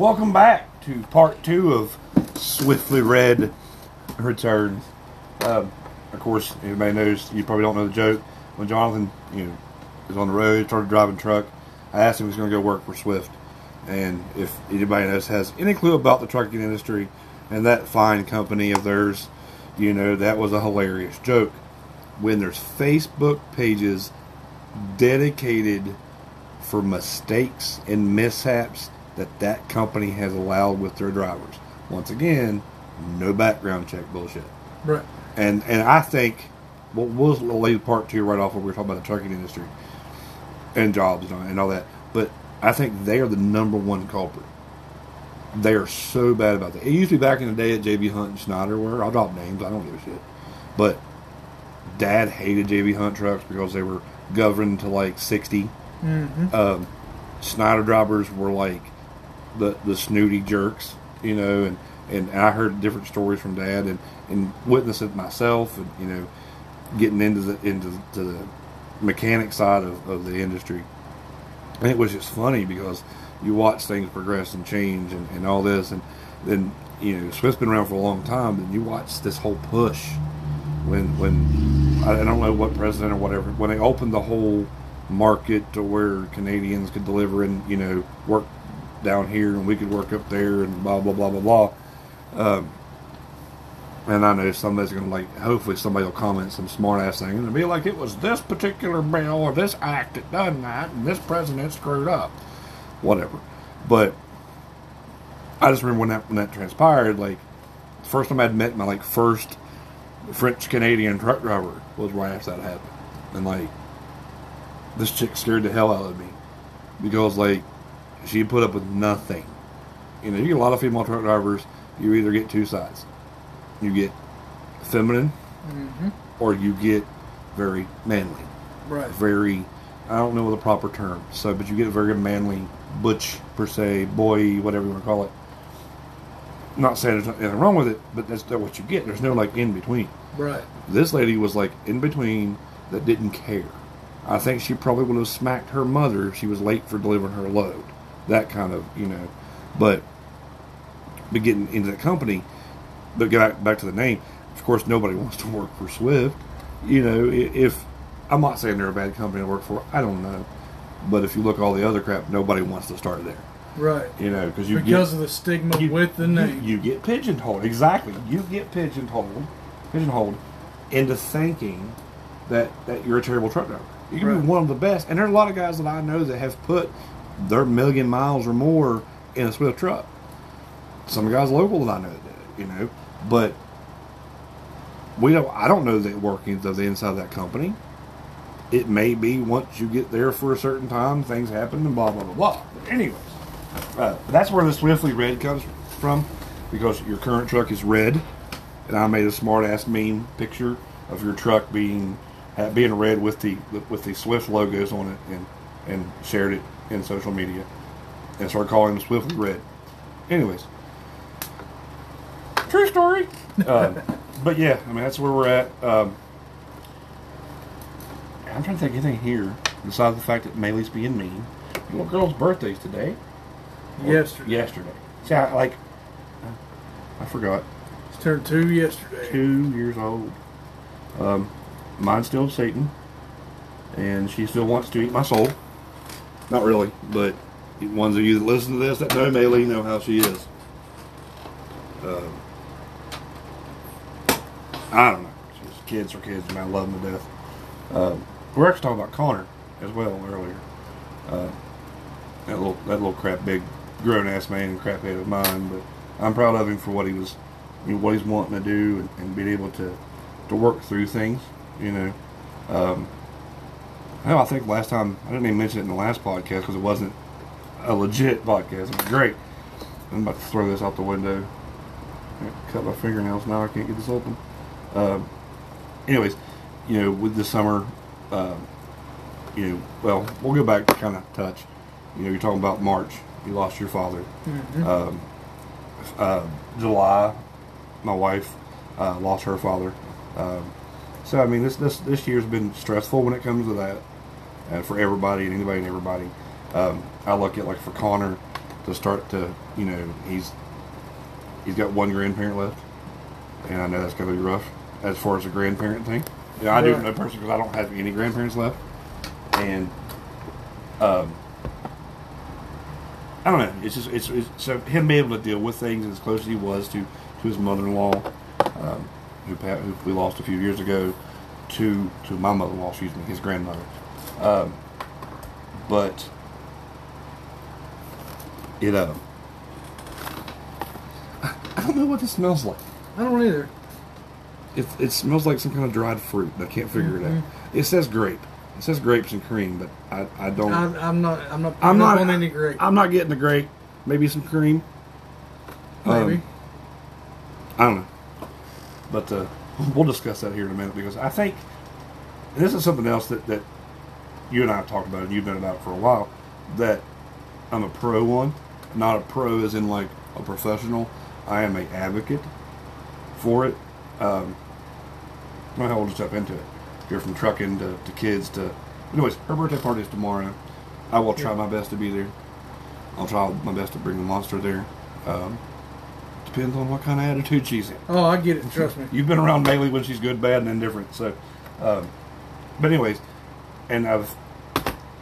Welcome back to part two of Swiftly Red Returns. Um, of course, everybody knows, you probably don't know the joke. When Jonathan, you know, was on the road, started driving truck, I asked him if he was going to go work for Swift. And if anybody knows has any clue about the trucking industry and that fine company of theirs, you know, that was a hilarious joke. When there's Facebook pages dedicated for mistakes and mishaps that that company has allowed with their drivers. Once again, no background check bullshit. Right. And and I think well, we'll lay part two right off when we are talking about the trucking industry and jobs and all, and all that. But I think they are the number one culprit. They are so bad about that. It used to be back in the day at JB Hunt and Schneider where I'll drop names, I don't give a shit. But Dad hated JB Hunt trucks because they were governed to like 60. Mm-hmm. Um, Schneider drivers were like the the snooty jerks, you know, and, and I heard different stories from Dad and, and witnessed it myself, and you know, getting into the into the mechanic side of, of the industry. And it was just funny because you watch things progress and change and, and all this, and then you know Swift's been around for a long time, and you watch this whole push when when I, I don't know what president or whatever when they opened the whole market to where Canadians could deliver and you know work down here and we could work up there and blah blah blah blah blah. Um, and I know somebody's gonna like. Hopefully, somebody will comment some smart ass thing and it'll be like it was this particular bill or this act that done that, and this president screwed up, whatever. But I just remember when that when that transpired. Like the first time I'd met my like first French Canadian truck driver was right after that happened, and like this chick scared the hell out of me because like she put up with nothing. You know, you get a lot of female truck drivers. You either get two sides. You get feminine, Mm-hmm. or you get very manly, Right. very. I don't know the proper term. So, but you get very manly, butch per se, boy, whatever you want to call it. Not saying there's anything wrong with it, but that's what you get. There's no like in between. Right. This lady was like in between that didn't care. I think she probably would have smacked her mother if she was late for delivering her load. That kind of, you know. But, but getting into that company, but get back, back to the name, of course, nobody wants to work for Swift. You know, if, I'm not saying they're a bad company to work for, I don't know. But if you look at all the other crap, nobody wants to start there. Right. You know, because you because get, of the stigma you- with the you- name. You, get pigeonholed. Exactly. You get pigeonholed, pigeonholed into thinking that that you're a terrible truck driver. You can Right. be one of the best, and there are a lot of guys that I know that have put their million miles or more in a Swift truck. Some guys local that I know that you know, but we don't. I don't know the workings of the inside of that company. It may be once you get there for a certain time, things happen and blah blah blah blah. But anyways, uh, that's where the Swiftly Red comes from, because your current truck is red, and I made a smart ass meme picture of your truck being being red with the with the Swift logos on it, and and shared it in social media, and start calling it Swiftly Red. Anyways, true story. um, but yeah, I mean that's where we're at. Um, I'm trying to think of anything here besides the fact that Maylee's being mean. Your girl's birthday's today yesterday. yesterday. See, I, like, I forgot. She turned two yesterday. Two years old. Um, mine's still Satan, and she still wants to eat my soul. Not really, but ones of you that listen to this that know Maylee know how she is. Um, I don't know. She's kids are kids, and I love them to death. Um, we're actually talking about Connor as well earlier. Uh, that little that little crap big grown ass man and crap head of mine, but I'm proud of him for what he was, you know, what he's wanting to do and, and being able to to work through things. You know, um, hell, I think last time I didn't even mention it in the last podcast because it wasn't a legit podcast. It was great. I'm about to throw this out the window. I cut my fingernails now. I can't get this open. Um, anyways, you know, with the summer, um, you know, well, we'll go back to kind of touch. You know, you're talking about March. You lost your father. Mhm. Um, uh, July, my wife uh, lost her father. Um, so I mean, this this this year's been stressful when it comes to that, and for everybody and anybody and everybody. Um, I look at like for Connor, to start to you know he's he's got one grandparent left, and I know that's gonna be rough as far as a grandparent thing. Yeah, I do Right. know personally because I don't have any grandparents left, and um, I don't know. It's just it's, it's so him being able to deal with things as close as he was to to his mother-in-law, um, who, who we lost a few years ago, to to my mother-in-law, excuse me, his grandmother. Um, but you know, I, I don't know what this smells like. I don't either. It, it smells like some kind of dried fruit. but I can't figure it out. It says grape. It says grapes and cream, but I, I don't. I'm, I'm not. I'm not. I'm not on any grape. I'm not getting the grape. Maybe some cream. Maybe. Um, I don't know. But uh, we'll discuss that here in a minute because I think and this is something else that, that you and I have talked about and you've been about it for a while that I'm a pro one, Not a pro as in like a professional. I am a advocate for it. Um, I will just jump into it. Here from trucking to, to kids to. Anyways, her birthday party is tomorrow. I will try Yeah. my best to be there. I'll try my best to bring the monster there. Um, depends on what kind of attitude she's in. oh, I get it. Trust me. You've been around Bailey when she's good, bad, and indifferent. So, um, but anyways, and I've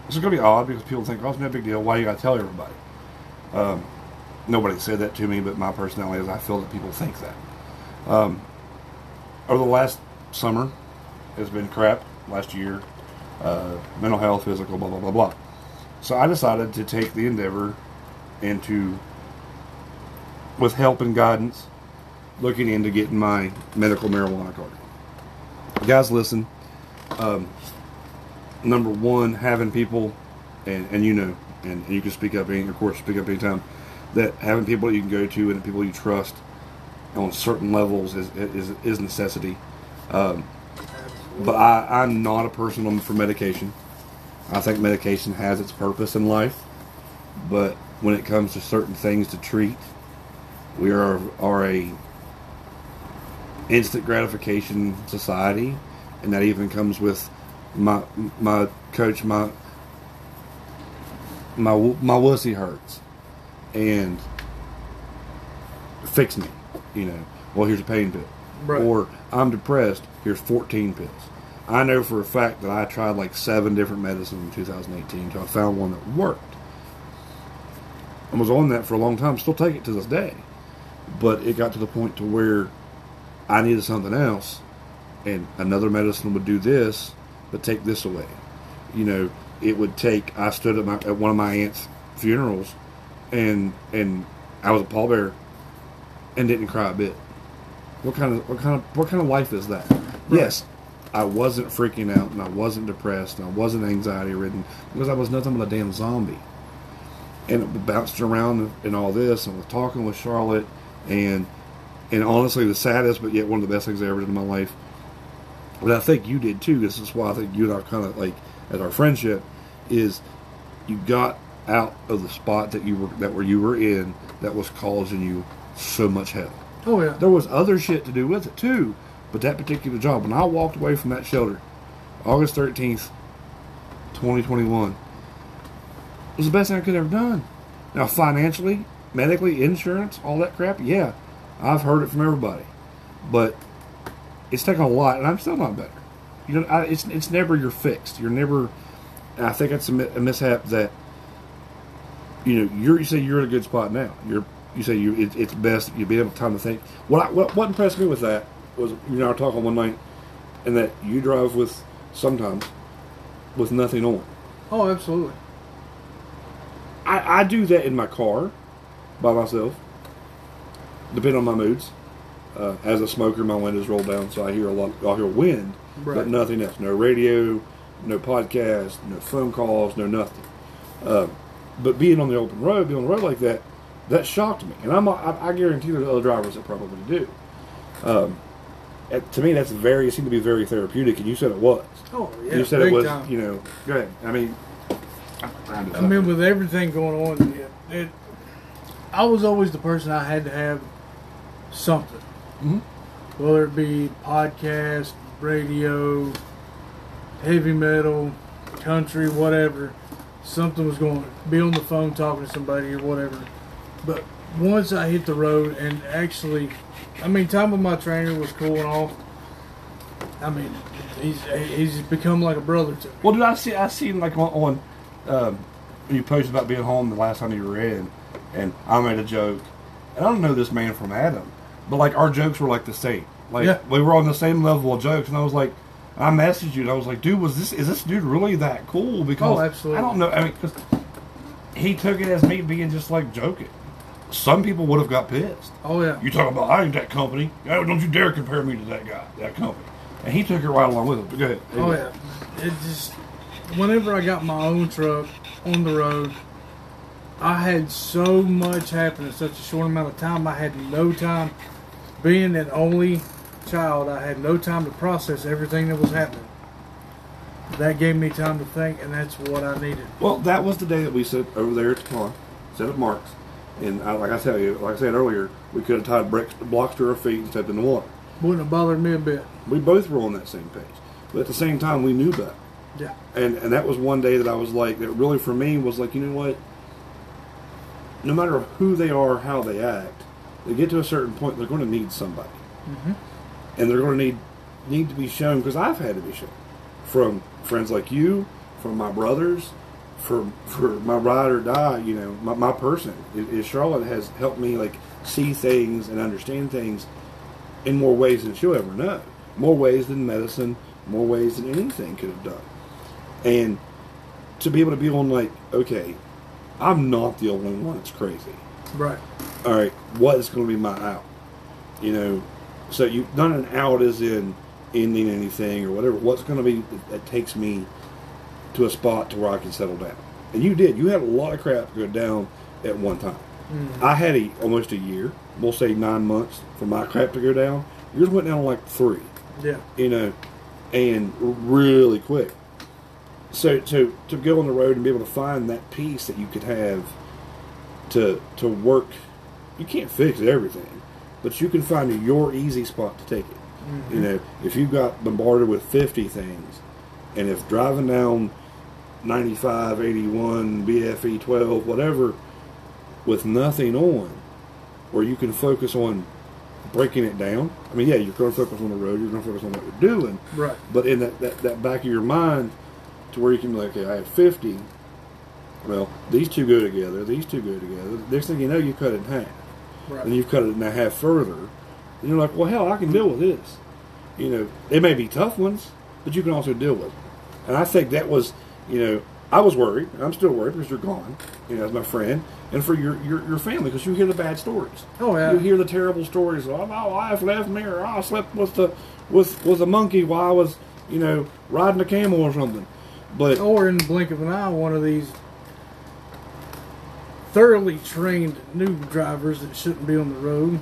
this is gonna be odd because people think, "Oh, it's no big deal. Why you gotta tell everybody?" Um, nobody said that to me, but my personality is I feel that people think that. Um, over the last summer, has been crap. Last year, uh, mental health, physical, blah blah blah blah. So I decided to take the endeavor into, with help and guidance, looking into getting my medical marijuana card. Guys, listen. Um, number one, having people, and, and you know, and, and you can speak up, any, of course, speak up anytime, that having people you can go to and people you trust on certain levels is is, is necessity. Um, but I, I'm not a person on- for medication. I think medication has its purpose in life, but when it comes to certain things to treat, we are are a instant gratification society, and that even comes with my my coach my my my wussy hurts, and fix me, you know. Well, here's a pain pill, Right. or I'm depressed. Here's 14 pills. I know for a fact that I tried like seven different medicines in 2018 until I found one that worked. I was on that for a long time. Still take it to this day, but it got to the point to where I needed something else, and another medicine would do this, but take this away. You know, it would take. I stood at, my, at one of my aunt's funerals, and and I was a pallbearer, and didn't cry a bit. What kind of what kind of what kind of life is that? Yes, I wasn't freaking out, and I wasn't depressed, and I wasn't anxiety ridden because I was nothing but a damn zombie. And it bounced around and all this, and was talking with Charlotte, and and honestly, the saddest, but yet one of the best things I ever did in my life. But I think you did too. This is why I think you and I kind of like as our friendship is you got out of the spot that you were that where you were in that was causing you so much hell. Oh yeah. There was other shit to do with it too, but that particular job, when I walked away from that shelter, August thirteenth, twenty twenty one, was the best thing I could have ever done. Now financially, medically, insurance, all that crap, yeah, I've heard it from everybody, but it's taken a lot, and I'm still not better. You know, I, it's it's never you're fixed. You're never. I think it's a, a mishap that you know you're you say you're in a good spot now. You're you say you it, it's best you be able to time to think. What I, what what impressed me with that was you and I were talking one night, and that you drive with sometimes with nothing on. Oh, absolutely. I, I do that in my car by myself, depending on my moods. Uh, as a smoker, my windows roll down, so I hear a lot. I hear wind, Right. but nothing else. No radio, no podcast, no phone calls, no nothing. Uh, but being on the open road, being on the road like that, that shocked me, and I'm, I, I guarantee there's other drivers that probably do. Um, to me, that's very. It seemed to be very therapeutic, and you said it was. Oh yeah. you said it was. time. You know, go ahead. I mean, I mean, with everything going on, it, it, I was always the person I had to have something, Mhm. whether it be podcast, radio, heavy metal, country, whatever, something was going to be on the phone talking to somebody or whatever. But once I hit the road and actually, I mean, time with my trainer was cool and all. I mean, he's he's become like a brother to me. Well, dude, I see I seen like on, on um, you posted about being home the last time you were in, and I made a joke, and I don't know this man from Adam, but like our jokes were like the same. Like Yeah. we were on the same level of jokes, and I was like, I messaged you, and I was like, dude, was this is this dude really that cool? Because Oh, absolutely. I don't know. I mean, because he took it as me being just like joking. Some people would have got pissed. Oh yeah, You talk about I ain't that company. Oh, Don't you dare compare me to that guy, that company. And he took it right along with him. But go ahead. oh yeah. It just whenever I got my own truck on the road, I had so much happen in such a short amount of time. I had no time. Being an only child, I had no time to process everything that was happening. That gave me time to think, and that's what I needed. Well, that was the day that we sat over there at the pond, set up Mark's, and I, like I tell you, like I said earlier, we could have tied bricks, blocks to our feet and stepped in the water. Wouldn't have bothered me a bit. We both were on that same page, but at the same time, we knew better. Yeah. And and that was one day that I was like, that really for me was like, you know what? No matter who they are, how they act, they get to a certain point, they're going to need somebody, hmm and they're going to need need to be shown because I've had to be shown from friends like you, from my brothers, for for my ride or die. You know, my, my person is, is Charlotte has helped me like see things and understand things in more ways than she'll ever know. More ways than medicine, more ways than anything could have done. And to be able to be on like, okay, I'm not the only one that's crazy. Right. All right, what is going to be my out? You know, so you not an out as in ending anything or whatever. What's going to be that, takes me to a spot to where I can settle down? And you did. You had a lot of crap go down at one time. Mhm. I had a almost a year, we'll say nine months for my crap to go down. Yours went down like three, Yeah. you know, and really quick. So to to go on the road and be able to find that piece that you could have to to work, you can't fix everything, but you can find your easy spot to take it. You mm-hmm. know, if you've got bombarded with fifty things, and if driving down 95, 81, BFE 12, whatever, with nothing on, where you can focus on breaking it down. I mean, yeah, you're going to focus on the road, you're going to focus on what you're doing, Right. but in that, that, that back of your mind, to where you can be like, okay, I have 50. Well, these two go together, these two go together. Next thing you know, you cut it in half. Right. And you've cut it in a half further. And you're like, well, hell, I can deal with this. You know, they may be tough ones, but you can also deal with them. And I think that was, you know, I was worried. and I'm still worried because you're gone, you know, as my friend, and for your, your, your family because you hear the bad stories. Oh, yeah. You hear the terrible stories. Oh, my wife left me, or oh, I slept with the with with a monkey while I was, you know, riding a camel or something. But or in the blink of an eye, one of these thoroughly trained new drivers that shouldn't be on the road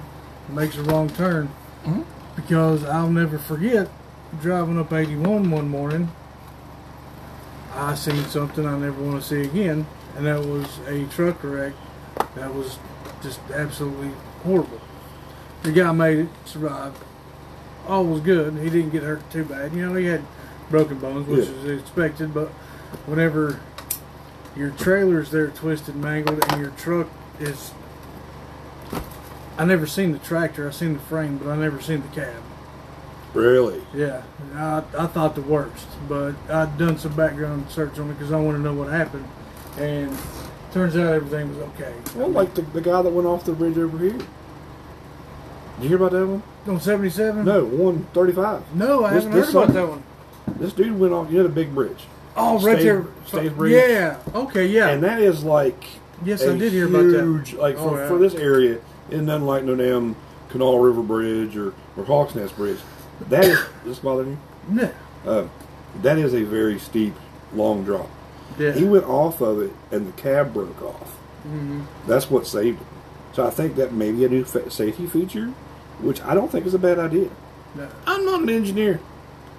makes a wrong turn. Mhm. Because I'll never forget driving up 81 one morning. I seen something I never want to see again, and that was a truck wreck that was just absolutely horrible. The guy made it, survived. All was good. He didn't get hurt too bad. You know, he had broken bones, which Yeah. is expected, but whenever your trailer's there twisted, mangled, and your truck is. I never seen the tractor. I seen the frame, but I never seen the cab. really, Yeah, I, I thought the worst, but I'd done some background search on it because I want to know what happened, and turns out everything was okay. well, like the, the guy that went off the bridge over here. Did you hear about that one? on seventy seven. No, one thirty-five. no, I This- haven't heard about that one. This dude went off. You know the big bridge, Oh, right State- there. Bridge. Yeah. Okay. Yeah. and that is like yes, I did hear about that. huge, Like Oh, for, yeah. for this area, it's nothing like no damn Canal River Bridge or or Hawks Nest Bridge. That is this bothering you? No. Uh, that is a very steep, long drop. Yeah. He went off of it, and the cab broke off. hmm That's what saved him. So I think that may be a new fa- safety feature, which I don't think is a bad idea. No. I'm not an engineer.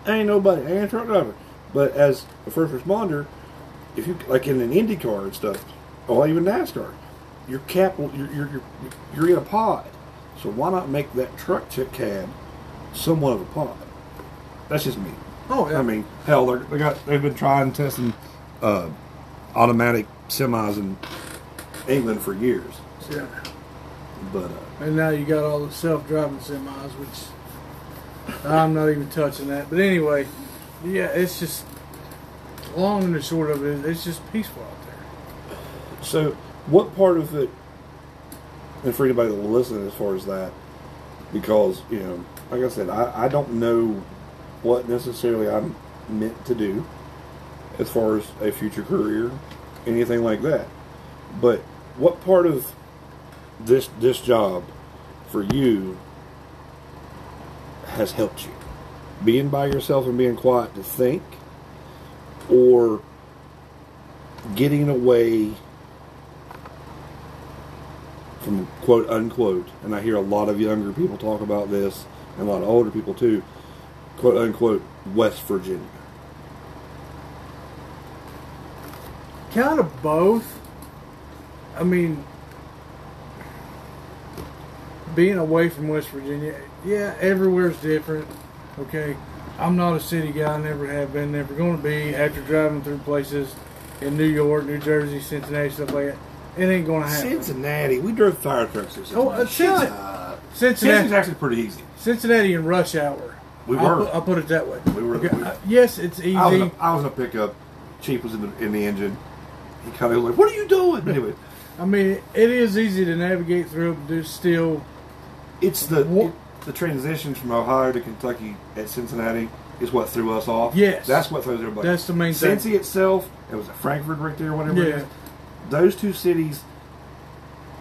I ain't nobody. I ain't a truck driver. But as a first responder, if you like in an Indy car and stuff, or even NASCAR, your cap, will- you're you're you're, you're in a pod. So why not make that truck ch- cab somewhat of a pod? That's just me. Oh yeah. I mean, hell, they're, they got they've been trying and testing uh, automatic semis in England for years. Yeah. But uh, And now you got all the self-driving semis, which I'm not even touching that. But anyway, yeah, it's just long and the short of it, it's just peaceful out there. so, what part of it, and for anybody that will listen as far as that, because you know, like I said, I, I don't know what necessarily I'm meant to do as far as a future career, anything like that. But what part of this this job for you has helped you? Being by yourself and being quiet to think, or getting away from quote unquote, and I hear a lot of younger people talk about this, and a lot of older people too, quote unquote, West Virginia. Kind of both. I mean, being away from West Virginia, yeah, everywhere's different. Okay, I'm not a city guy. I Never have been. Never going to be. After driving through places in New York, New Jersey, Cincinnati, stuff like that, it ain't going to happen. Cincinnati, we drove fire trucks through Oh, uh, Cincinnati. Uh, Cincinnati, Cincinnati's actually pretty easy. Cincinnati in rush hour. We I'll were. Put, I'll put it that way. We were- Okay, we- uh, yes, it's easy. I was, in a, I was in a pickup. Chief was in the, in the engine. He kind of was like, "What are you doing?" Anyway, I mean, it is easy to navigate through, but there's still it's the it- the transition from Ohio to Kentucky at Cincinnati is what threw us off. Yes. that's what throws everybody. That's the main thing. Cincy itself, it was Frankfort right there, whatever it Yeah. is. Those two cities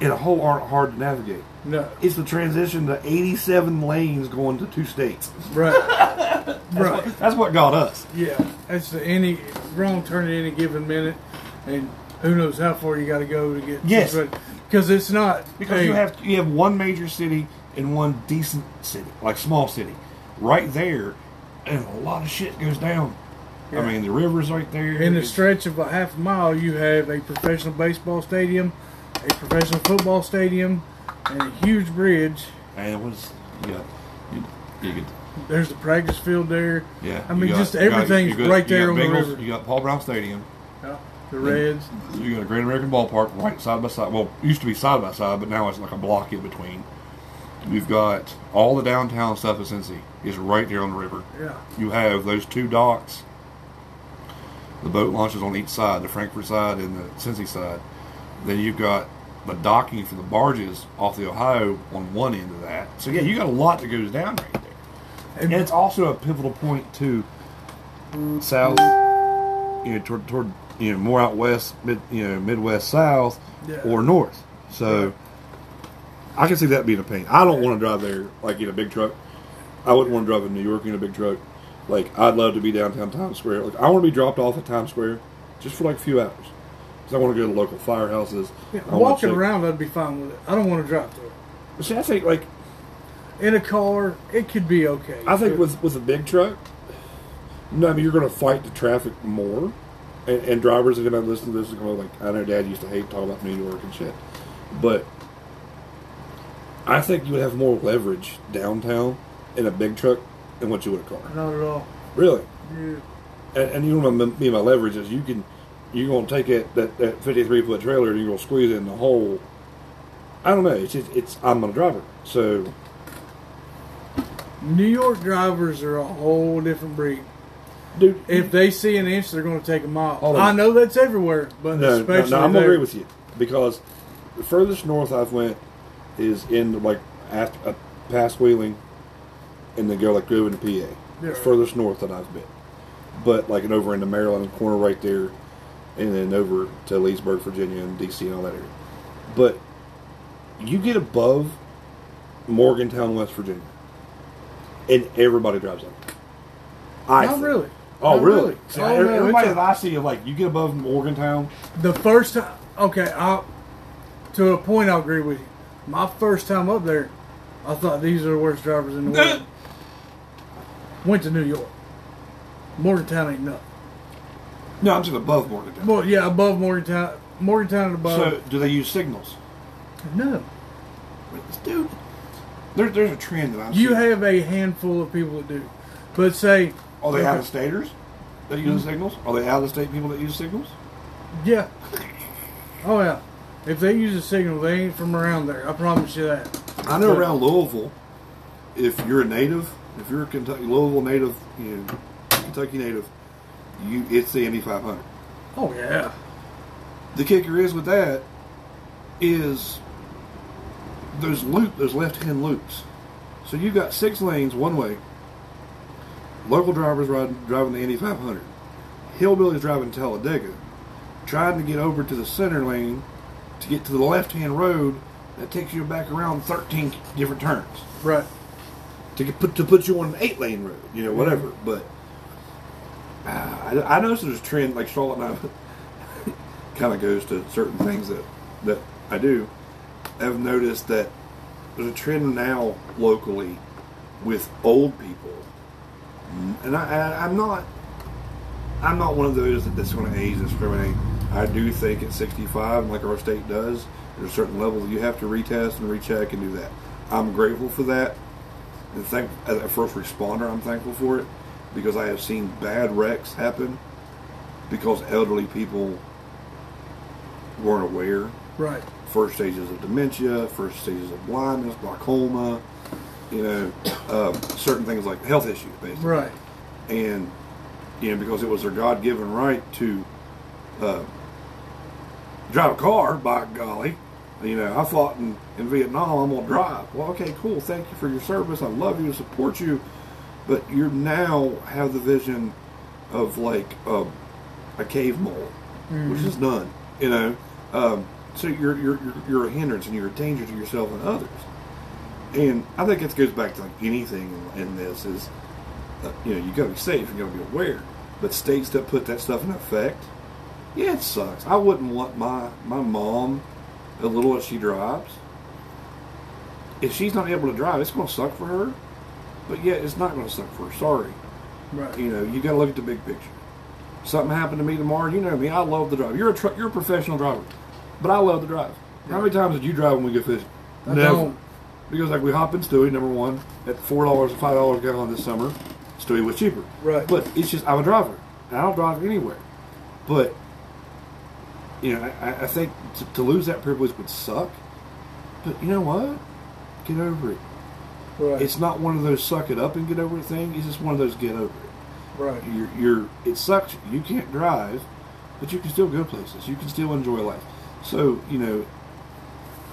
in a whole aren't hard to navigate. no It's the transition to 87 lanes going to two states. right, That's right. What, that's what got us. Yeah, that's the any wrong turn at any given minute, and who knows how far you got to go to get. Yes. because it's not Because hey, you have you have one major city and one decent city, like small city, right there, and a lot of shit goes down. Yeah. I mean, the river's right there. in the stretch of a half a mile. You have a professional baseball stadium, a professional football stadium, and a huge bridge. and it was yeah, you, you could There's the practice field there. yeah. I mean, got- just everything's got- right there on the river. You got Paul Brown Stadium. Yeah, the Reds. You got a Great American Ballpark right side by side. Well, used to be side by side, but now it's like a block in between. You've got all the downtown stuff at Cincy is right there on the river. Yeah, You have those two docks. The boat launches on each side, the Frankfort side and the Cincy side. Then you've got the docking for the barges off the Ohio on one end of that. So yeah, you got a lot that goes down right there. and, And it's also a pivotal point to south, you know, toward, toward you know more out west, mid, you know, Midwest South, Yeah. or north. So I can see that being a pain. I don't want to drive there like in a big truck. I wouldn't want to drive in New York in a big truck. Like I'd love to be downtown Times Square. Like I want to be dropped off at Times Square just for like a few hours. Because I want to go to local firehouses. yeah, walking around, I'd be fine with it. I don't want to drive through it. But see, I think like In a car, it could be okay. I think with with a big truck, no, I mean you're going to fight the traffic more, and, and drivers are going to listen to this and go like, I know Dad used to hate talking about New York and shit, but I think you would have more leverage downtown in a big truck than what you would a car. not at all. Really, Yeah. and, and you know what I mean by leverage is you can you're going to take it that that 53 foot trailer and you're going to squeeze it in the hole. I don't know. It's just, it's I'm a driver, so New York drivers are a whole different breed. dude. If they see an inch, they're going to take a mile. I know that's everywhere, but No, no, especially no, I'm there. gonna agree with you because the furthest north I've went is in like after, uh, past Wheeling, and then go like go into PA. Yeah. It's furthest north that I've been, but like and over into Maryland corner right there, and then over to Leesburg, Virginia, and DC and all that area. But you get above Morgantown, West Virginia, and everybody drives up. I Not think. really. Oh, Not really? really. See, Oh, every- no, everybody a- that I see, like you get above Morgantown. The first time, okay, I to a point, I agree with you. My first time up there, I thought these are the worst drivers in the world. Went to New York. Morgantown ain't nothing. No, I'm just above Morgantown. Well, yeah, above Morgantown, Morgantown and above. So, do they use signals? no, Dude, there, there's a trend that I'm you seeing. have a handful of people that do, but say Are they okay, out of staters that use hmm. signals? Are they out of state people that use signals? Yeah. Oh yeah. If they use a signal, they ain't from around there. I promise you that. I know around Louisville, if you're a native, if you're a Kentucky Louisville native, you know, Kentucky native, you it's the Indy 500. Oh yeah. The kicker is with that is those loop, those left-hand loops. So you've got six lanes one way. Local drivers riding, driving the Indy 500. Hillbillies driving Talladega, trying to get over to the center lane to get to the left-hand road that takes you back around 13 different turns Right. to get put to put you on an eight lane road, you know, whatever. But uh, I, I noticed there's a trend like Charlotte and I kind of goes to certain things that that I do. I've noticed that there's a trend now locally with old people, and I, I I'm not I'm not one of those that that's going to age discriminate. I do think at 65, like our state does, there's certain levels you have to retest and recheck and do that. I'm grateful for that. And thank as a first responder, I'm thankful for it because I have seen bad wrecks happen because elderly people weren't aware. Right. First stages of dementia, first stages of blindness, glaucoma, you know, uh, certain things like health issues, basically Right. and you know because it was their God-given right to uh, drive a car. By golly, you know I fought in, in Vietnam. I'm gonna drive. Well, okay, cool. Thank you for your service. I love you. Support you. But you now have the vision of like a, a cave mole, which is none. You know, um, so you're, you're you're you're a hindrance and you're a danger to yourself and others. And I think it goes back to like anything in, in this is uh, you know, you got to be safe. You got to be aware. But states that put that stuff in effect, yeah, it sucks. I wouldn't want my my mom, as little as she drives, if she's not able to drive, it's going to suck for her. But yeah, it's not going to suck for her. Sorry, Right. you know, you got to look at the big picture. Something happened to me tomorrow. You know me. I love the drive. You're a tr- you're a professional driver, but I love the drive. How many times did you drive when we go fishing? I don't. Because like we hop in Stewie, number one, at four dollars or five dollars a gallon this summer, Stewie was cheaper. Right. But it's just I'm a driver. I don't drive anywhere. But you know, I, I think to, to lose that privilege would suck. But you know what? Get over it. Right. It's not one of those suck it up and get over it thing. It's just one of those get over it. right. You're, you're it sucks. You can't drive, but you can still go places. You can still enjoy life. So you know,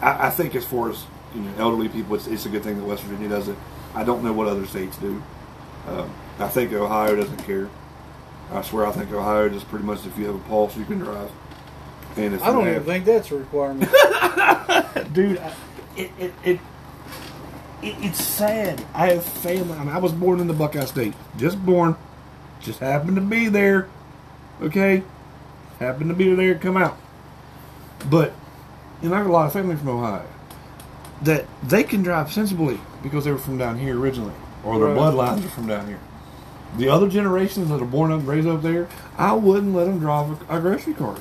I, I think as far as you know, elderly people, it's, it's a good thing that West Virginia does it. I don't know what other states do. Um, I think Ohio doesn't care. I swear, I think Ohio just pretty much if you have a pulse, you can drive. And if I don't you even think that's a requirement. dude, I, it, it, it, it, it's sad. I have family. I, mean, I was born in the Buckeye State. Just born. Just happened to be there. Okay? Happened to be there, come out. But, you know, I have a lot of family from Ohio that they can drive sensibly because they were from down here originally, or their Right. bloodlines are from down here. The other generations that are born up and raised up there, I wouldn't let them drive a, a grocery cart.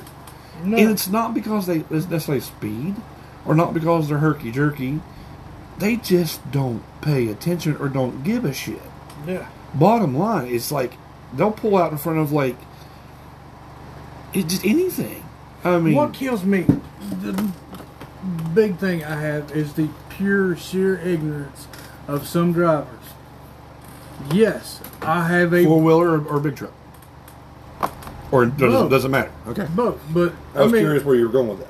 No. And it's not because they it's necessarily speed or not because they're herky jerky. They just don't pay attention or don't give a shit. yeah. Bottom line, it's like they'll pull out in front of like it just anything. I mean, What kills me, the big thing I have is the pure, sheer ignorance of some drivers. Yes, I have a four wheeler or, or big truck, or it doesn't, Both. doesn't matter. Okay, both, but I was mean, curious where you were going with that.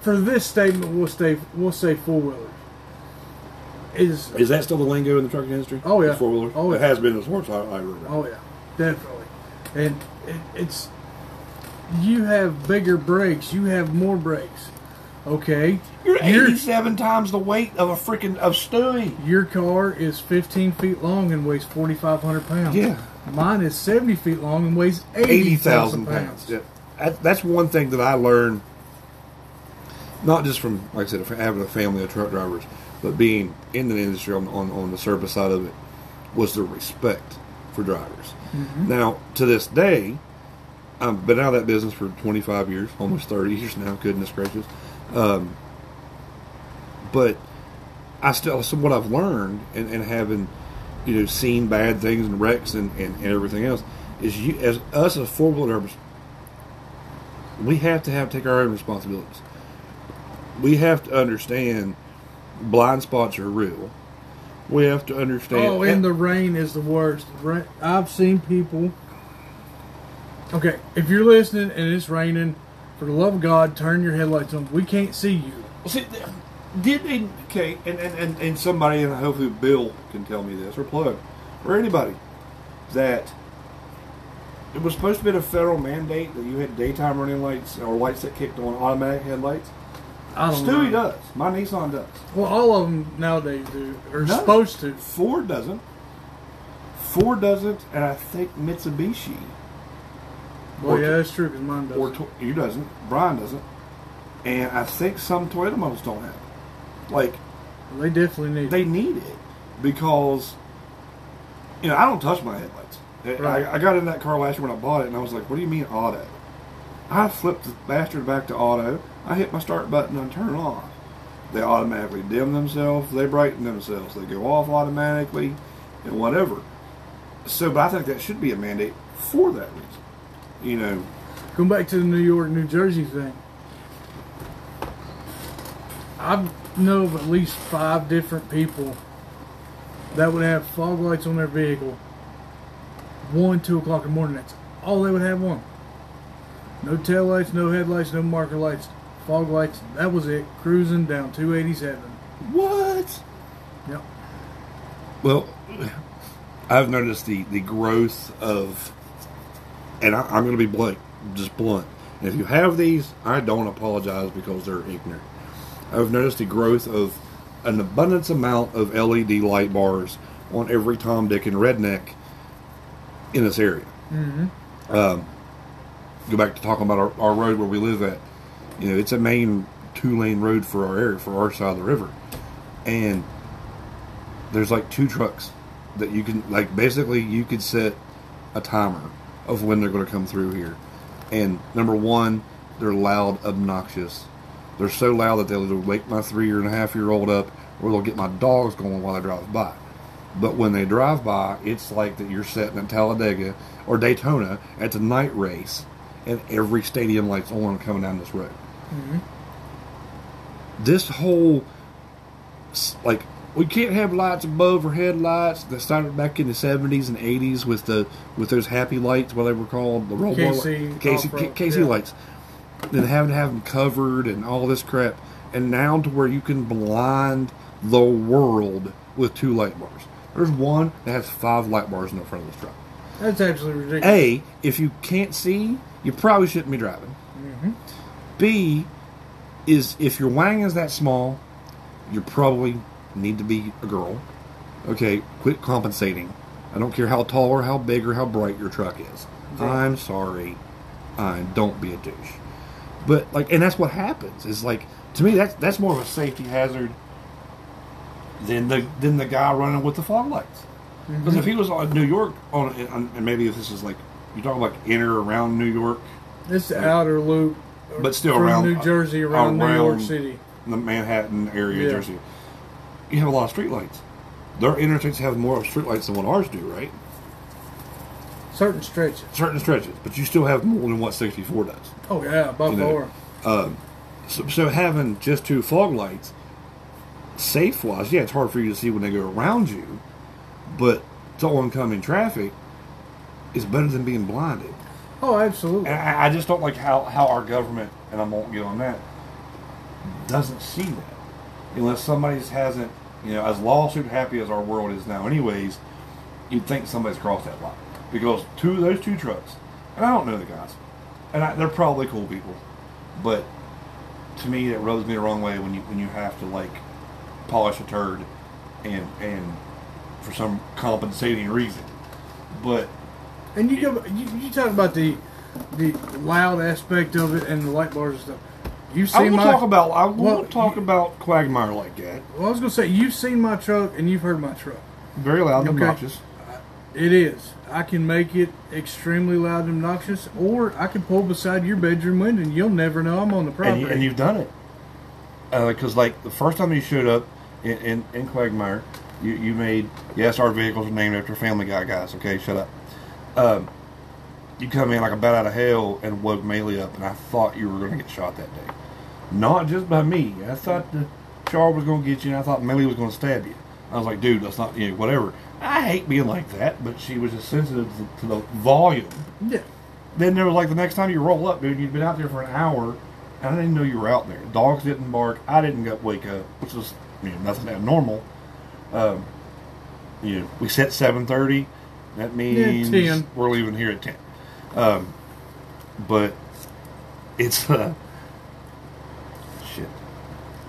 for this statement, we'll stay, we'll say four wheelers. Is Is that still the lingo in the trucking industry? Oh, yeah. four wheeler. Oh, it yeah. has been as far as I, I remember. Oh yeah, definitely. And it, it's you have bigger brakes, you have more brakes. Okay, You're your, eighty-seven times the weight of a freaking of Stewie. your car is 15 feet long and weighs 4,500 pounds. Yeah. Mine is 70 feet long and weighs 80,000 eighty thousand pounds. pounds. Yeah, that's one thing that I learned, not just from like I said, having a family of truck drivers, but being in the industry on on, on the service side of it, was the respect for drivers. Now to this day, I've been out of that business for twenty five years, almost thirty years now. Goodness gracious, um, but I still so what I've learned and, and having you know seen bad things and wrecks and, and, and everything else is you as us as four wheel drivers we have to have take our own responsibilities. We have to understand blind spots are real. We have to understand. Oh, and the rain is the worst. Ra- I've seen people. Okay, if you're listening and it's raining, for the love of God, turn your headlights on. We can't see you. See, did they, okay, and, and, and, and somebody, and hopefully Bill can tell me this, or Plug, or anybody, that it was supposed to be a federal mandate that you had daytime running lights or lights that kicked on automatic headlights. I don't Stewie know. does. My Nissan does. Well, all of them nowadays do. Or No. supposed to. Ford doesn't. Ford doesn't, and I think Mitsubishi Well, yeah, that's true because mine does. or you doesn't. Brian doesn't, and I think some Toyota models don't have. it. Like they definitely need. they need it because you know I don't touch my headlights. I- Right. I, I got in that car last year when I bought it, and I was like, "What do you mean auto?" I flipped the bastard back to auto. I hit my start button and turn it off. They automatically dim themselves. They brighten themselves. They go off automatically, and whatever. So, but I think that should be a mandate for that reason. You know, Going back to the New York, New Jersey thing. I know of at least five different people that would have fog lights on their vehicle. One, two o'clock in the morning. That's all they would have on. No tail lights, no headlights, no marker lights, fog lights. That was it. Cruising down 287. what? Yep. Well, I've noticed the, the growth of, and I, I'm going to be blunt, just blunt. And if you have these, I don't apologize because they're ignorant. I've noticed the growth of an abundance amount of LED light bars on every Tom, Dick, and Redneck in this area. Mm-hmm. Um, go back to talking about our, our road where we live at. You know, it's a main two lane road for our area, for our side of the river. And there's like two trucks that you can, like, basically, you could set a timer of when they're going to come through here. And number one, they're loud, obnoxious. They're so loud that they'll either wake my three and a half year old up or they'll get my dogs going while I drive by. But when they drive by, it's like that you're sitting at Talladega or Daytona at the night race, and every stadium light's on coming down this road. Mm-hmm. This whole, like, we can't have lights above or headlights that started back in the seventies and eighties with the with those happy lights, what they were called, the roll KC, light- KC, KC yeah. lights. Then having to have them covered and all this crap, and now to where you can blind the world with two light bars. There's one that has five light bars in the front of this truck. That's absolutely ridiculous. A, if you can't see, you probably shouldn't be driving. Mm-hmm. B, is if your wang is that small, you probably need to be a girl. Okay, quit compensating. I don't care how tall or how big or how bright your truck is. I'm sorry. I don't be a douche. But like, and that's what happens. Is like to me that's that's more of a safety hazard than the than the guy running with the fog lights. Mm-hmm. Because if he was on New York on, on, and maybe if this is like you're talking like inner around New York, It's the outer loop. but still around New Jersey, uh, around, New York City. the Manhattan area, Yeah. Jersey, you have a lot of streetlights. Their interstates have more of streetlights than what ours do, right? Certain stretches. Certain stretches, but you still have more than what 64 does. Oh yeah, by You know, far. Um, so, so having just two fog lights, safe wise, yeah, it's hard for you to see when they go around you, but to oncoming traffic is better than being blinded. Oh, absolutely. And I, I just don't like how, how our government, and I won't get on that, doesn't see that. Unless somebody hasn't, you know, as lawsuit happy as our world is now, anyways, you'd think somebody's crossed that line. Because two those two trucks, and I don't know the guys, and I, they're probably cool people, but to me, it rubs me the wrong way when you when you have to like polish a turd, and and for some compensating reason. But And you go, you, you talk about the the loud aspect of it and the light bars and stuff. You've I won't my talk about I won't Well, talk you- about Quagmire like that. Well, I was gonna say you've seen my truck and you've heard my truck. Very loud Okay. obnoxious. It is. I can make it extremely loud and obnoxious, or I can pull beside your bedroom window and you'll never know I'm on the property. And, you, and you've done it. Because, like, the first time you showed up in, in, in Quagmire, you, you made, yes, our vehicles are named after Family Guy guys, okay? Shut up. Um, you come in like a bat out of hell and woke Maylee up, and I thought you were going to get shot that day. Not just by me. I thought the char was going to get you, and I thought Maylee was going to stab you. I was like, dude, that's not you know, whatever. I hate being like that, but she was just sensitive to, to the volume. Yeah. Then there was like the next time you roll up, dude, you'd been out there for an hour, and I didn't know you were out there. Dogs didn't bark. I didn't get wake up, which was you know nothing abnormal. Um, you know, we set seven thirty. That means 10. we're leaving here at ten. Um, but it's uh, shit.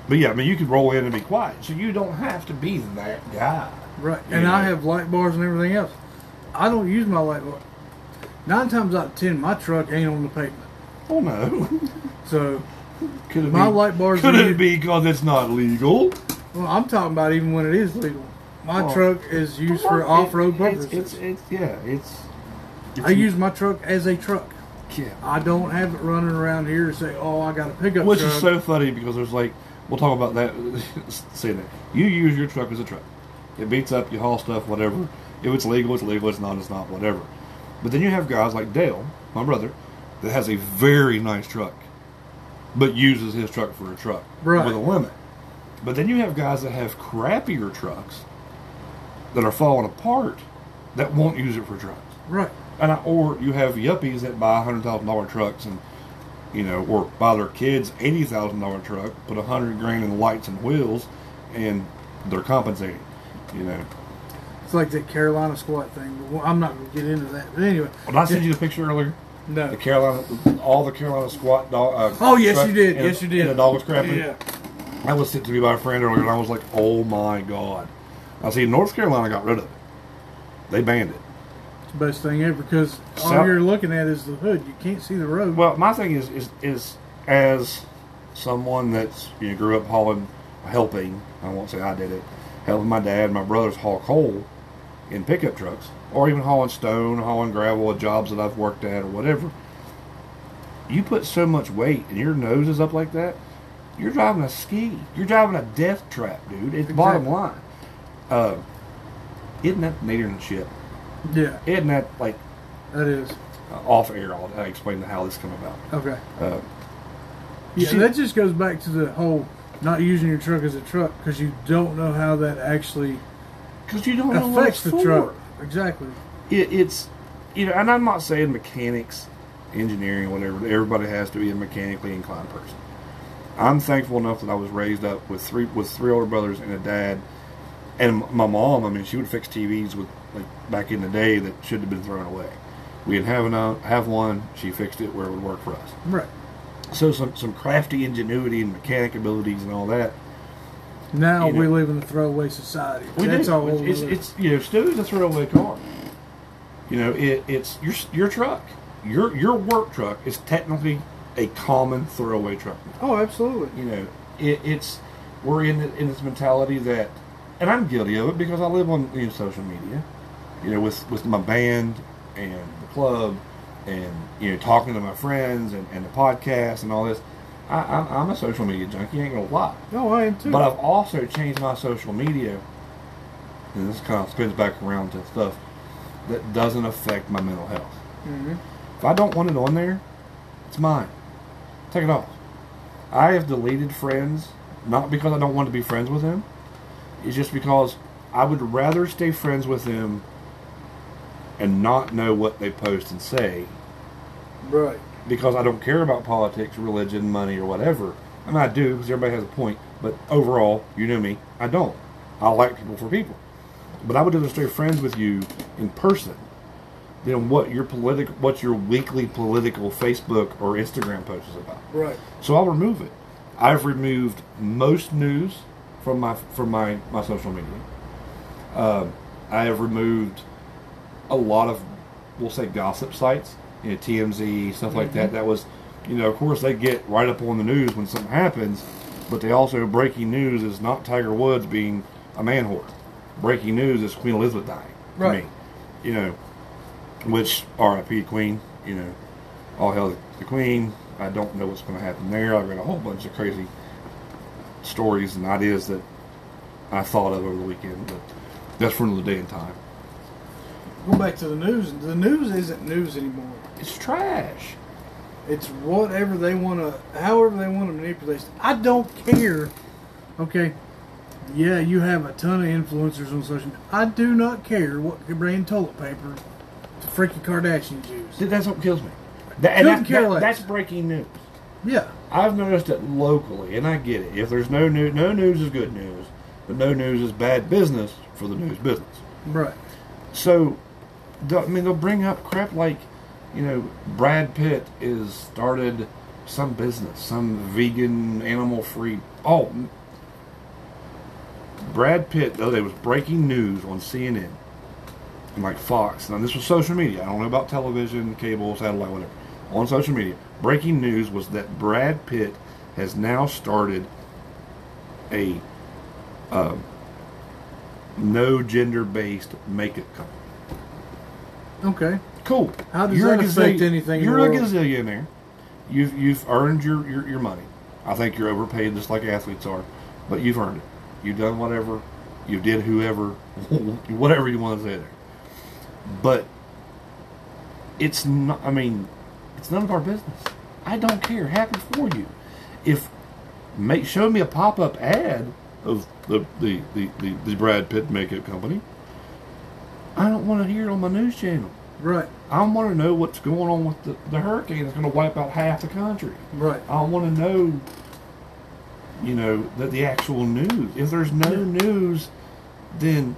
But yeah, I mean, you could roll in and be quiet, so you don't have to be that guy. Right. And know? I have light bars and everything else. I don't use my light bar. Nine times out of ten, my truck ain't on the pavement. Oh no. So, could it My be, light bars Could are it be because it's not legal? well, I'm talking about even when it is legal. My Oh. truck is used for off-road purposes. It's, it's, it's yeah, it's. I use my truck as a truck. yeah. I don't have it running around here to say, "Oh, I got a pickup Which truck." is so funny because there's like we'll talk about that. say that you use your truck as a truck. It beats up, you haul stuff, whatever. If it's legal, it's legal. It's not, it's not, whatever. But then you have guys like Dale, my brother, that has a very nice truck, but uses his truck for a truck Right. with a limit. But then you have guys that have crappier trucks that are falling apart that won't use it for trucks. right. And I, or you have yuppies that buy hundred thousand dollar trucks and you know, or buy their kids eighty thousand dollar truck, put a hundred grand in lights and wheels, and they're compensating. You know. It's like that Carolina squat thing. Well, I'm not going to get into that. But anyway, Did I send you the picture earlier? no. The Carolina, all the Carolina squat dog. Uh, Oh, yes, you did. Yes, you did. And the dog was crapping. Yeah. I was sent to me by a friend earlier, and I was like, "Oh my god!" I see North Carolina got rid of it. They banned it. It's the best thing ever because all So- you're looking at is the hood. You can't see the road. Well, my thing is is is as someone that's you know grew up hauling, helping. I won't say I did it. Helping my dad, and my brothers haul coal in pickup trucks, or even hauling stone, hauling gravel at jobs that I've worked at, or whatever. You put so much weight, and your nose is up like that. You're driving a ski. You're driving a death trap, dude. It's bottom line. Uh, isn't that nader than shit? yeah, Isn't that like that is. uh, off air? I'll, I'll explain how this come about. Okay. Uh, Yeah, See- that just goes back to the whole not using your truck as a truck because you don't know how that actually Because you don't know affects the for. truck. Exactly. It, it's, you know, and I'm not saying mechanics, engineering, whatever. Everybody has to be a mechanically inclined person. I'm thankful enough that I was raised up with three with three older brothers and a dad, and my mom. I mean, she would fix TVs with like back in the day that should have been thrown away. We didn't have enough, have one. She fixed it where it would work for us. Right. So some some crafty ingenuity and mechanic abilities and all that. Now You we know. live in a throwaway society. We That's do. all. It's, it's, it's you know, Stew's a throwaway car. You know, it, it's your your truck. Your your work truck is technically a common throwaway truck. now. oh, absolutely. You know, it, it's we're in in this mentality that, and I'm guilty of it because I live on you know, social media. You know, with with my band and the club, and you know, talking to my friends and, and the podcast and all this. I, I'm, I'm a social media junkie. Ain't gonna lie. No, I am too. But I've also changed my social media, and this kind of spins back around to stuff that doesn't affect my mental health. hmm If I don't want it on there, it's mine. Take it off. I have deleted friends, not because I don't want to be friends with them. It's just because I would rather stay friends with them and not know what they post and say Right. because I don't care about politics, religion, money, or whatever. I mean, I do because everybody has a point, but overall, you know me, I don't. I like people for people, but I would rather stay friends with you in person than what your political, what your weekly political Facebook or Instagram post is about. Right. So I'll remove it. I've removed most news from my from my my social media. Um, I have removed a lot of, we'll say, gossip sites, you know, TMZ stuff like that. Mm-hmm. That was, you know, of course they get right up on the news when something happens, but they also breaking news is not Tiger Woods being a man whore. Breaking news is Queen Elizabeth dying. Right. me, you know, which R.I.P. Queen. You know, all hell the Queen. I don't know what's going to happen there. I've read a whole bunch of crazy stories and ideas that I thought of over the weekend, but that's for another day and time. go back to the news. The news isn't news anymore. It's trash. It's whatever they want to, however they want to manipulate. I don't care. Okay. Yeah, you have a ton of influencers on social media. I do not care what brand toilet paper the freaking Kardashians use. That's what kills me. That, and that- care that- less. that's breaking news. Yeah. I've noticed it locally, and I get it. If there's no news, no news is good news, but no news is bad business for the news business. Right. So, I mean, they'll bring up crap like, you know, Brad Pitt is started some business, some vegan, animal free. Oh, Brad Pitt the other day was breaking news on CNN and like Fox. Now this was social media. I don't know about television, cable, satellite, whatever. On social media, breaking news was that Brad Pitt has now started a uh, no gender based makeup company. Okay. Cool. How does You're that affect anything You're a gazillionaire. You've you've earned your, your, your money. I think you're overpaid just like athletes are, but you've earned it. You've done whatever. You did whoever, whatever you want to say there. But it's not. I mean, it's none of our business. I don't care. Happy for you. If make show me a pop up ad of the the, the, the the Brad Pitt makeup company. I don't want to hear it on my news channel. Right. I want to know what's going on with the, the hurricane that's going to wipe out half the country. Right. I want to know, you know, that the actual news. If there's no news, then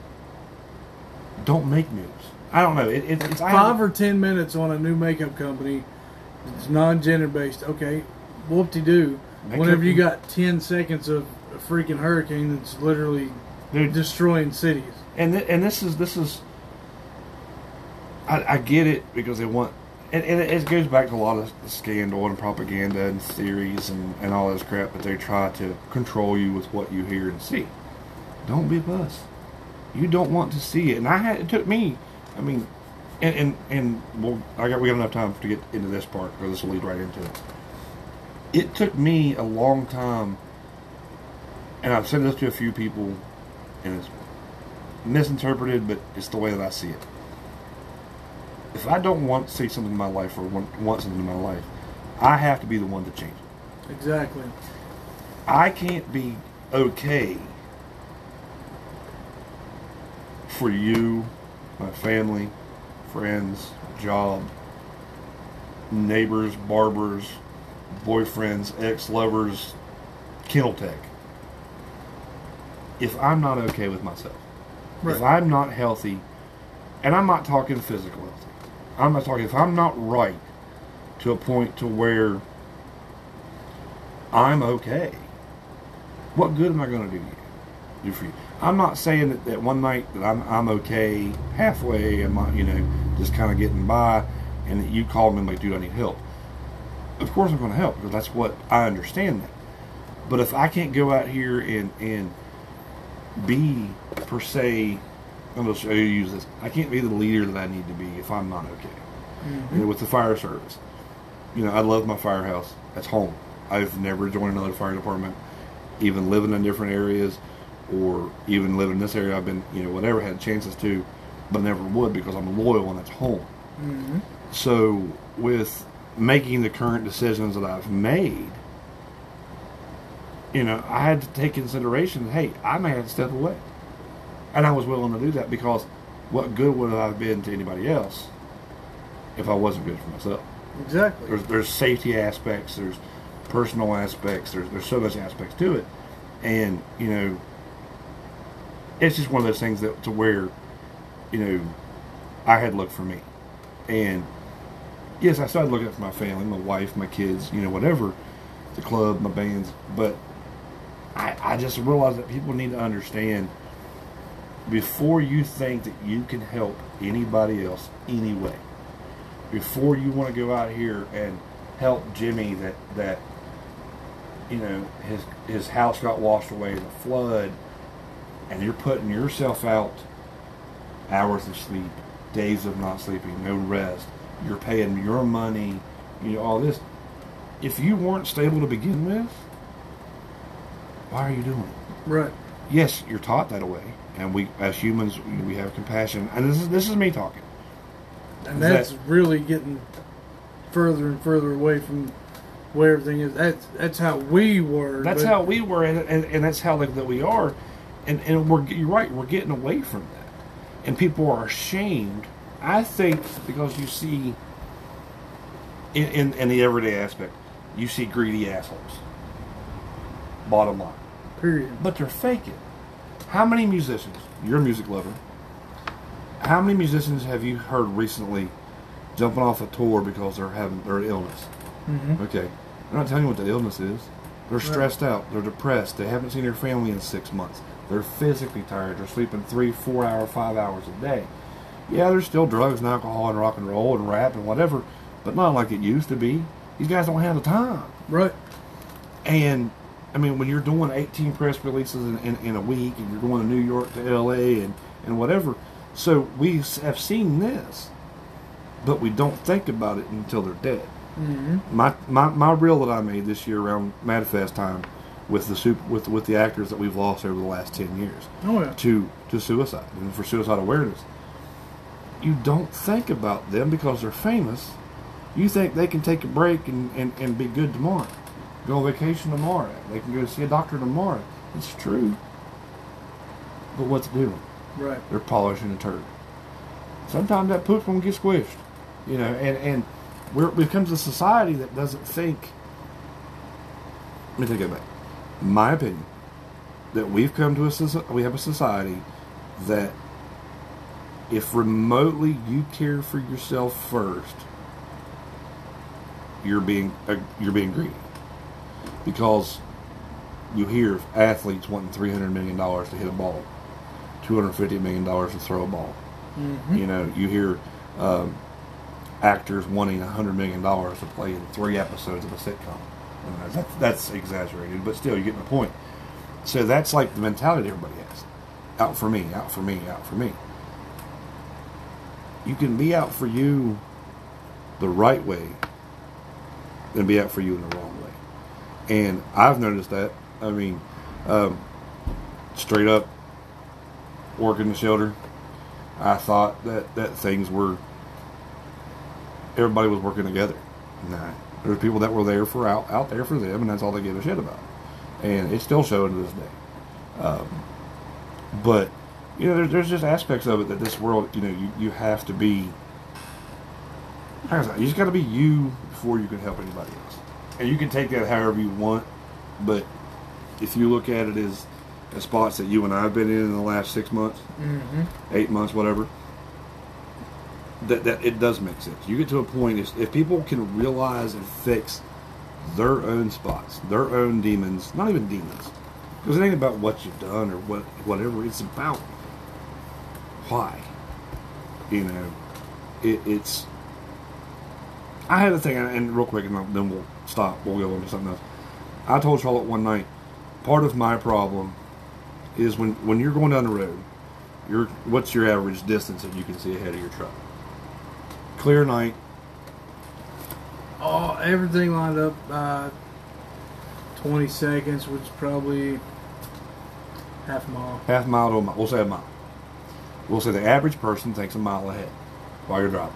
don't make news. I don't know. It, it, it's Five or ten minutes on a new makeup company. It's non-gender based. Okay. Whoop-de-doo. Makeup- Whenever you got ten seconds of a freaking hurricane that's literally Dude, destroying cities. and th- and this is this is. I, I get it because they want, and, and it goes back to a lot of scandal and propaganda and theories and, and all this crap. But they try to control you with what you hear and see. Don't be a puss. You don't want to see it, and I had it took me. I mean, and and and well, I got we got enough time to get into this part because this will lead right into it. It took me a long time, and I've said this to a few people, and it's misinterpreted, but it's the way that I see it. If I don't want to see something in my life or want, want something in my life, I have to be the one to change it. Exactly. I can't be okay for you, my family, friends, job, neighbors, barbers, boyfriends, ex lovers, kennel tech. If I'm not okay with myself, if I'm not healthy, and I'm not talking physical healthy, I'm not talking if I'm not right to a point to where I'm okay. What good am I going to do you? Do for you? I'm not saying that, that one night that I'm I'm okay halfway, my you know just kind of getting by, and that you call me and like, dude, I need help. Of course, I'm going to help because that's what I understand that. But if I can't go out here and and be per se, I'm going to show you use this. I can't be the leader that I need to be if I'm not okay. You know, with the fire service, you know, I love my firehouse. That's home. I've never joined another fire department, even living in different areas, or even living in this area. I've been, you know, whatever had chances to, but never would because I'm loyal and that's home. hmm So with making the current decisions that I've made, you know, I had to take consideration. Hey, I may have to step away, and I was willing to do that because what good would I have been to anybody else if I wasn't good for myself? Exactly. There's there's safety aspects, there's personal aspects, there's there's so much aspects to it, and you know, it's just one of those things that to where, you know, I had looked for me, and yes, I started looking for my family, my wife, my kids, you know, whatever, the club, my bands, but I I just realized that people need to understand before you think that you can help anybody else anyway before you want to go out here and help Jimmy that that you know his his house got washed away in a flood and you're putting yourself out hours of sleep days of not sleeping no rest you're paying your money you know all this if you weren't stable to begin with why are you doing it Right. Yes, you're taught that way, and we as humans we have compassion. And this is this is me talking. and That- that's really getting further and further away from where everything is. That's that's how we were. That's how we were, and, and, and that's how like, that we are, and and we're you're right. We're getting away from that, and people are ashamed. I think because you see, in, in in the everyday aspect, you see greedy assholes. Bottom line, Period. but they're faking. How many musicians? You're a music lover. How many musicians have you heard recently jumping off a tour because they're having their illness? hmm Okay. I'm not telling you what the illness is. They're stressed out. They're depressed. They haven't seen their family in six months. They're physically tired. They're sleeping three, four hour, five hours a day. Yeah, there's still drugs and alcohol and rock and roll and rap and whatever, but not like it used to be. These guys don't have the time. Right. And I mean, when you're doing 18 press releases in, in, in a week and you're going to New York to LA and, and whatever, so we have seen this, but we don't think about it until they're dead hmm my, my my reel that I made this year around Madfest time with the super, with with the actors that we've lost over the last ten years Oh yeah. to to suicide and for suicide awareness. You don't think about them because they're famous. You think they can take a break and, and, and be good tomorrow. Go on vacation tomorrow. They can go see a doctor tomorrow. It's true. But what's it doing? Right. they're polishing a turd. Sometimes that poop's gonna get squished, you know, and and we're, we've come to a society that doesn't think. Let me take it back. My opinion that we've come to a we have a society that if remotely you care for yourself first, you're being uh, you're being greedy because you hear athletes wanting three hundred million dollars to hit a ball, two hundred fifty million dollars to throw a ball. hmm You know, you hear um, actors wanting hundred million dollars to play in three episodes of a sitcom. And that's, that's exaggerated, but still, you're getting the point. So that's like the mentality everybody has: out for me, out for me, out for me. You can be out for you the right way, than be out for you in the wrong way. And I've noticed that. I mean, um, straight up working the shelter, I thought that, that things were everybody was working together. Nah, there people that were there for out out there for them, and that's all they gave a shit about. And it's still showing to this day. Um, but you know, there's, there's just aspects of it that this world, you know, you, you have to be. You just got to be you before you can help anybody else, and you can take that however you want. But if you look at it as as spots that you and I have been in in the last six months, hmm eight months, whatever, that, that it does make sense. You get to a point is if people can realize and fix their own spots, their own demons, not even demons, because it ain't about what you've done or what whatever. It's about why. You know, it, it's. I had a thing, and real quick, and then we'll stop. We'll go into something else. I told Charlotte one night, part of my problem is when when you're going down the road, your what's your average distance that you can see ahead of your truck? Clear night, Oh, everything lined up. Uh, Twenty seconds, which is probably half a mile. half mile to a mile. We'll say a mile. We'll say the average person takes a mile ahead while you're driving.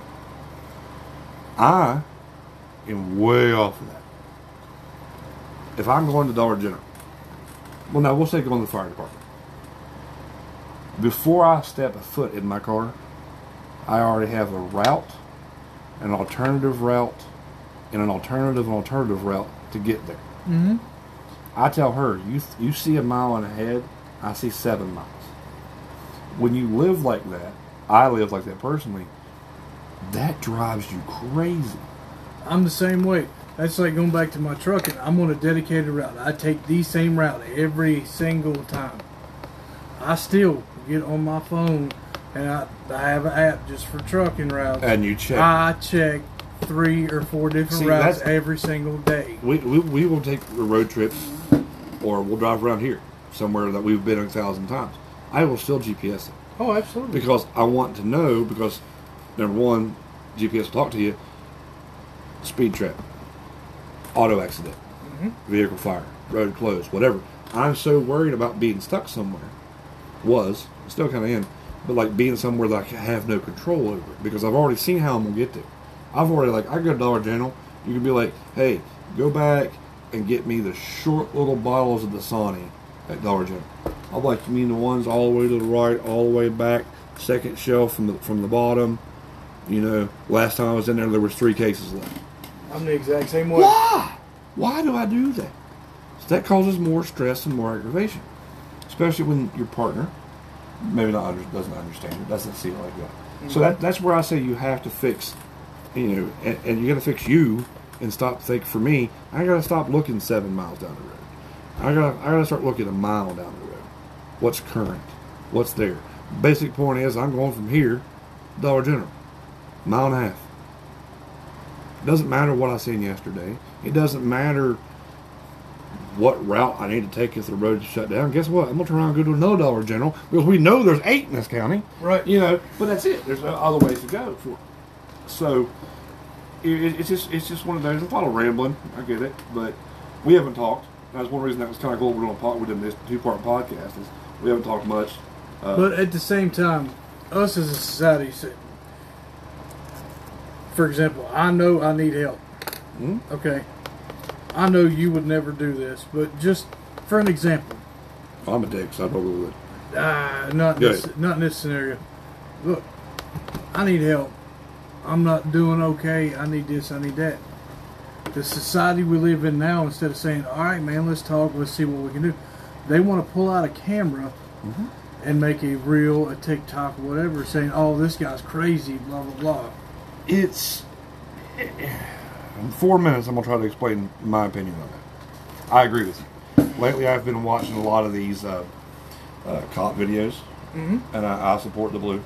I am way off of that. If I'm going to Dollar General, well, now we'll say going to the fire department. Before I step a foot in my car, I already have a route, an alternative route, and an alternative and alternative route to get there. Mm-hmm. I tell her, you you see a mile and ahead, I see seven miles. When you live like that, I live like that personally. That drives you crazy. I'm the same way. That's like going back to my trucking. I'm on a dedicated route. I take the same route every single time. I still get on my phone and I, I have an app just for trucking routes. And you check. I check three or four different See, routes every single day. we, we we will take a road trip, or we'll drive around here somewhere that we've been a thousand times. I will still GPS it Oh, absolutely. because I want to know. Because number one, GPS will talk to you. Speed trap, auto accident, mm-hmm. vehicle fire, road closed, whatever. I'm so worried about being stuck somewhere. Was still kind of in, but like being somewhere that I have no control over because I've already seen how I'm gonna get there. I've already like I go to Dollar General. You can be like, hey, go back and get me the short little bottles of the Dasani at Dollar General. I'm like, you mean the ones all the way to the right, all the way back, second shelf from the from the bottom. You know, last time I was in there, there was three cases left. I'm the exact same way. Why? Why do I do that? So that causes more stress and more aggravation, especially when your partner maybe not doesn't understand it, doesn't see it like that. So that that's where I say you have to fix, you know, and, and you got to fix you and stop think. For me, I got to stop looking seven miles down the road. I got I got to start looking a mile down the road. What's current? What's there? Basic point is I'm going from here, Dollar General, mile and a half. It doesn't matter what I seen yesterday. It doesn't matter what route I need to take if the road's shut down. Guess what? I'm gonna turn around and go to another Dollar General because we know there's eight in this county. Right. You know, but that's it. There's other ways to go for. It. So it, it's just it's just one of those. It's a lot of rambling. I get it, but we haven't talked. That's one reason that was kind of cool. We're on a pod, did this two part podcast. Is we haven't talked much. Uh, But at the same time, us as a society, for example, I know I need help. Mhm. Okay. I know you would never do this, but just for an example, I'm a dick, so I probably would. ah, not in this, not in this scenario. Look, I need help. I'm not doing okay. I need this. I need that. The society we live in now, instead of saying, "All right, man, let's talk. Let's see what we can do," they want to pull out a camera Mm-hmm. and make a reel, a TikTok, whatever, saying, "Oh, this guy's crazy," blah blah blah. It's in four minutes. I'm gonna try to explain my opinion on that. I agree with you. Lately, I've been watching a lot of these uh, uh, cop videos, Mhm. and I, I support the blue.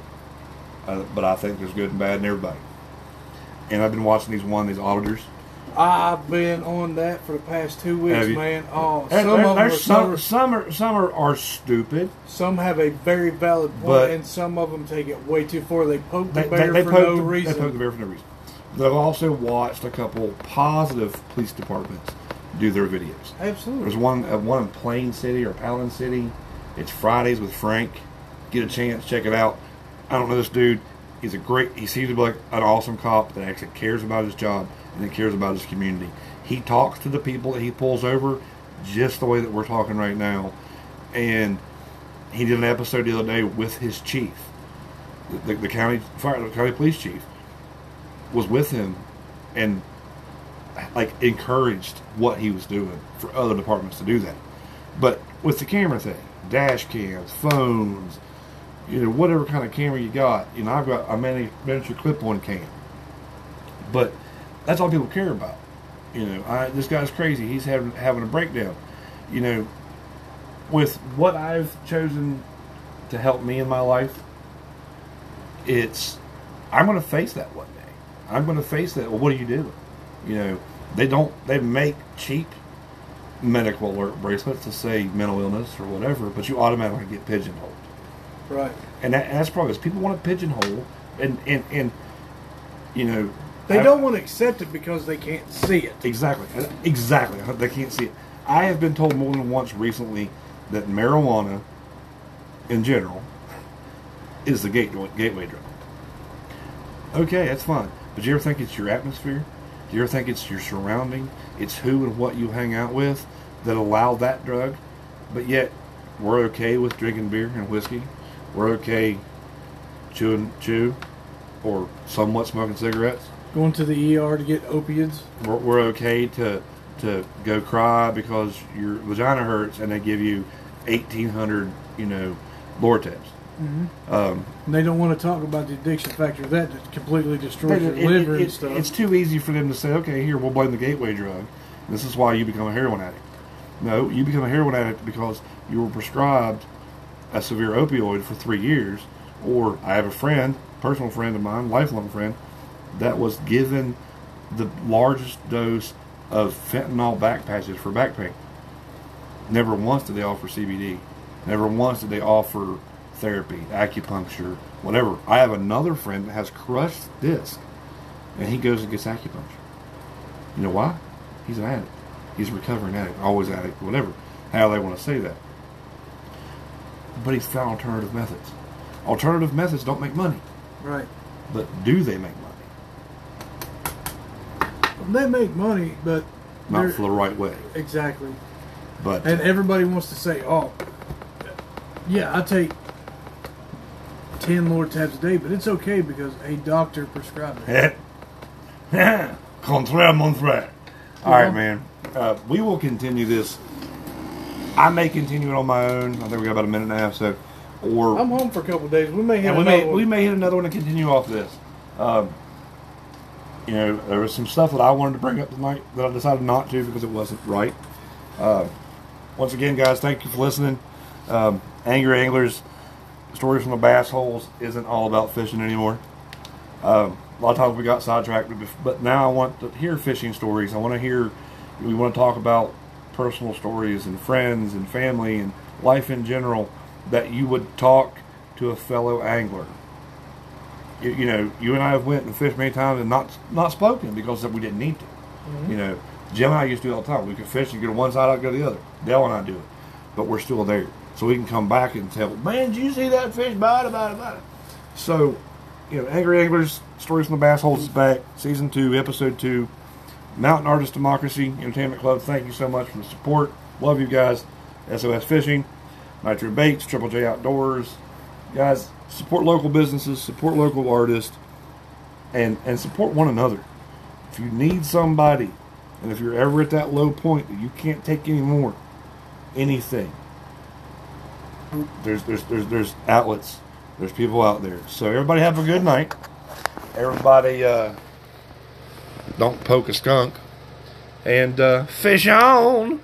Uh, but I think there's good and bad in everybody. And I've been watching these one these auditors. I've been on that for the past two weeks, man. Oh, some there- of them are some, some are some are, are stupid. some have a very valid point, But- and some of them take it way too far. They poke the bear they, they for no the, reason. They poke the bear for no reason. But I've also watched a couple positive police departments do their videos. Absolutely. There's one uh, one in Plain City or Palin City. It's Fridays with Frank. Get a chance, check it out. I don't know this dude. He's a great. He seems to be like an awesome cop that actually cares about his job that cares about his community. He talks to the people that he pulls over just the way that we're talking right now. And he did an episode the other day with his chief, the, the county fire, the county police chief, was with him, and like encouraged what he was doing for other departments to do that. But with the camera thing, dash cams, phones, you know, whatever kind of camera you got, you know, I've got a mini, miniature clip-on cam. But that's all people care about. You know, I, this guy's crazy. He's having having a breakdown. You know, with what I've chosen to help me in my life, it's I'm going to face that one day. I'm going to face that. Well, what do you do? You know, they don't. They make cheap medical alert bracelets to say mental illness or whatever, but you automatically get pigeonholed. right. And, that, and that's probably because people want to pigeonhole, and and and you know They I- don't want to accept it because they can't see it. Exactly. Exactly. They can't see it. I have been told more than once recently that marijuana, in general, is the gateway, gateway drug. Okay, that's fine. But do you ever think it's your atmosphere? Do you ever think it's your surrounding? It's who and what you hang out with that allow that drug? But yet, we're okay with drinking beer and whiskey. We're okay chewing chew or somewhat smoking cigarettes Going to the ER to get opiates. we're, we're okay to to go cry because your vagina hurts and they give you 1800 you know Lortabs. Mm-hmm. Um, And they don't want to talk about the addiction factor that completely destroys your it- it- liver it- and stuff. It's too easy for them to say, okay, here we'll blame the gateway drug. This is why you become a heroin addict. No, you become a heroin addict because you were prescribed a severe opioid for three years. Or I have a friend, personal friend of mine, lifelong friend, that was given the largest dose of fentanyl back patches for back pain. Never once did they offer CBD. Never once did they offer therapy, acupuncture, whatever. I have another friend that has crushed disc, and he goes and gets acupuncture. You know why? He's an addict. He's a recovering addict, always addict, whatever. How they want to say that. But he's found alternative methods. Alternative methods don't make money, Right. but do they make money? They make money, but Not for the right way. exactly. But And everybody wants to say, "Oh, yeah, I take ten more tabs a day, but it's okay because a doctor prescribed it." Contraire, mon frère. All right, man. Uh, we will continue this. I may continue it on my own. I think we got about a minute and a half, so or I'm home for a couple of days. We may hit we another may one. we may hit another one and continue off this. Um, you know, there was some stuff that I wanted to bring up tonight that I decided not to because it wasn't right. Uh, once again, guys, thank you for listening. Um, Angry Anglers, stories from the bass holes isn't all about fishing anymore. Um, a lot of times we got sidetracked, but- but now I want to hear fishing stories. I want to hear. We want to talk about personal stories and friends and family and life in general that you would talk to a fellow angler. You, you know, you and I have went and fished many times and not not spoken because we didn't need to. Mm-hmm. You know, Jim and I used to do it all the time. We could fish and go to one side, I'd go to the other. Dale and I do it, but we're still there, so we can come back and tell, man, did you see that fish bite about it, about it? So, you know, Angry Anglers, Stories from the Bass Holes is back, season two, episode two. Mountain Artist Democracy Entertainment Club, thank you so much for the support. Love you guys. SOS Fishing, Nitro Baits, Triple J Outdoors. Guys, support local businesses, support local artists, and, and support one another. If you need somebody, and if you're ever at that low point that you can't take any more, anything, there's, there's, there's, there's outlets. There's people out there. So everybody have a good night. Everybody, uh, don't poke a skunk. And uh, fish on.